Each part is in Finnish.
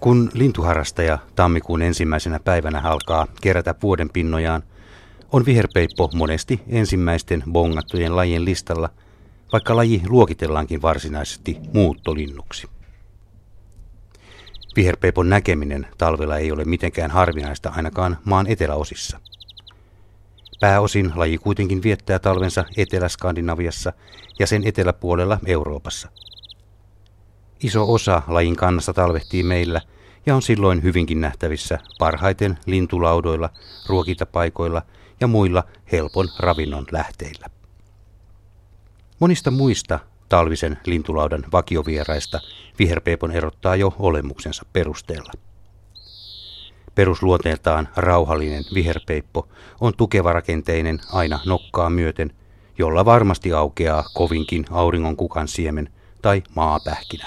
Kun lintuharrastaja tammikuun ensimmäisenä päivänä alkaa kerätä vuoden pinnojaan, on viherpeippo monesti ensimmäisten bongattujen lajien listalla, vaikka laji luokitellaankin varsinaisesti muuttolinnuksi. Viherpeipon näkeminen talvella ei ole mitenkään harvinaista ainakaan maan eteläosissa. Pääosin laji kuitenkin viettää talvensa Etelä-Skandinaviassa ja sen eteläpuolella Euroopassa – Iso osa lajin kannasta talvehtii meillä ja on silloin hyvinkin nähtävissä parhaiten lintulaudoilla, ruokintapaikoilla ja muilla helpon ravinnon lähteillä. Monista muista talvisen lintulaudan vakiovieraista viherpeipon erottaa jo olemuksensa perusteella. Perusluonteeltaan rauhallinen viherpeippo on tukevarakenteinen aina nokkaa myöten, jolla varmasti aukeaa kovinkin auringonkukan siemen tai maapähkinä.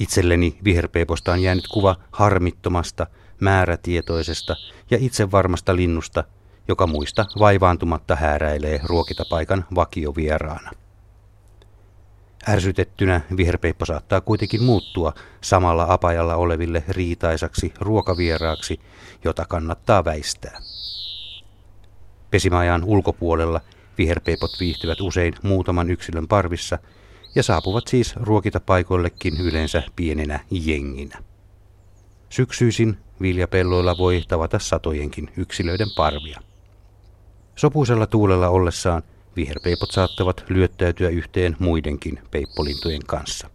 Itselleni viherpeiposta on jäänyt kuva harmittomasta, määrätietoisesta ja itsevarmasta linnusta, joka muista vaivaantumatta hääräilee ruokitapaikan vakiovieraana. Ärsytettynä viherpeippo saattaa kuitenkin muuttua samalla apajalla oleville riitaisaksi ruokavieraaksi, jota kannattaa väistää. Pesimäajan ulkopuolella viherpeipot viihtyvät usein muutaman yksilön parvissa – ja saapuvat siis ruokitapaikoillekin yleensä pienenä jenginä. Syksyisin viljapelloilla voi tavata satojenkin yksilöiden parvia. Sopuisella tuulella ollessaan viherpeipot saattavat lyöttäytyä yhteen muidenkin peippolintujen kanssa.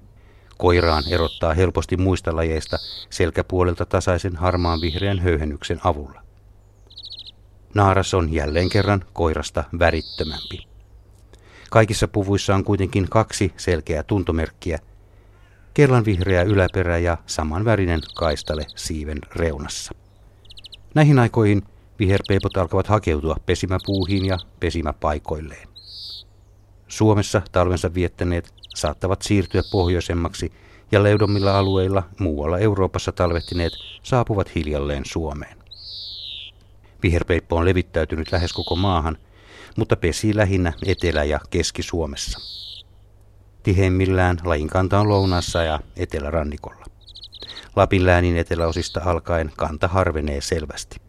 Koiraan erottaa helposti muista lajeista selkäpuolelta tasaisen harmaan vihreän höyhennyksen avulla. Naaras on jälleen kerran koirasta värittömämpi. Kaikissa puvuissa on kuitenkin kaksi selkeää tuntomerkkiä. vihreä yläperä ja samanvärinen kaistale siiven reunassa. Näihin aikoihin viherpeipot alkavat hakeutua pesimäpuuhiin ja pesimäpaikoilleen. Suomessa talvensa viettäneet saattavat siirtyä pohjoisemmaksi ja leudommilla alueilla muualla Euroopassa talvehtineet saapuvat hiljalleen Suomeen. Viherpeippo on levittäytynyt lähes koko maahan – mutta pesii lähinnä Etelä- ja Keski-Suomessa. Tiheimmillään lajin kanta on lounaassa ja etelärannikolla. Lapin läänin eteläosista alkaen kanta harvenee selvästi.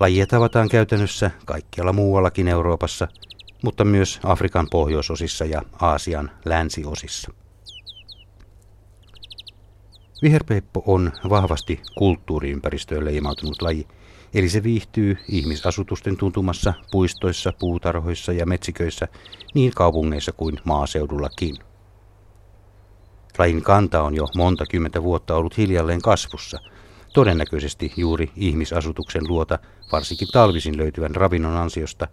Lajia tavataan käytännössä kaikkialla muuallakin Euroopassa, mutta myös Afrikan pohjoisosissa ja Aasian länsiosissa. Viherpeippo on vahvasti kulttuuriympäristöön leimautunut laji, Eli se viihtyy ihmisasutusten tuntumassa puistoissa, puutarhoissa ja metsiköissä niin kaupungeissa kuin maaseudullakin. Lajin kanta on jo monta kymmentä vuotta ollut hiljalleen kasvussa, todennäköisesti juuri ihmisasutuksen luota, varsinkin talvisin löytyvän ravinnon ansiosta,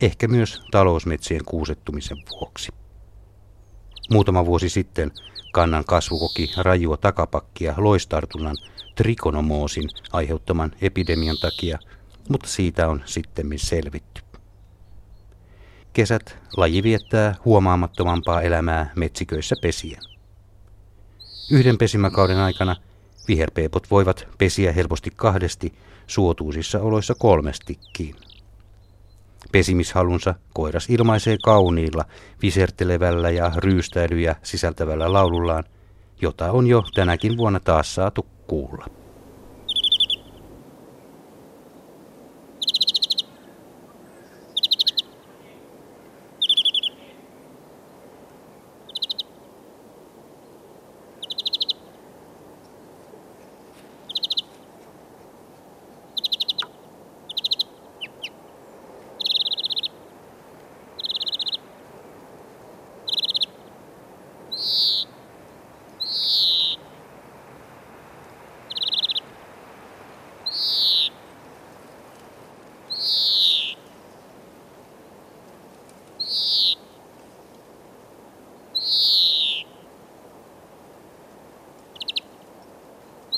ehkä myös talousmetsien kuusettumisen vuoksi. Muutama vuosi sitten kannan kasvu koki rajua takapakkia loistartunnan trikonomoosin aiheuttaman epidemian takia, mutta siitä on sitten selvitty. Kesät laji viettää huomaamattomampaa elämää metsiköissä pesien. Yhden pesimäkauden aikana viherpeepot voivat pesiä helposti kahdesti, suotuisissa oloissa kolmestikin. Pesimishalunsa koiras ilmaisee kauniilla, visertelevällä ja ryystäilyjä sisältävällä laulullaan, jota on jo tänäkin vuonna taas saatu kuulla.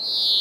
you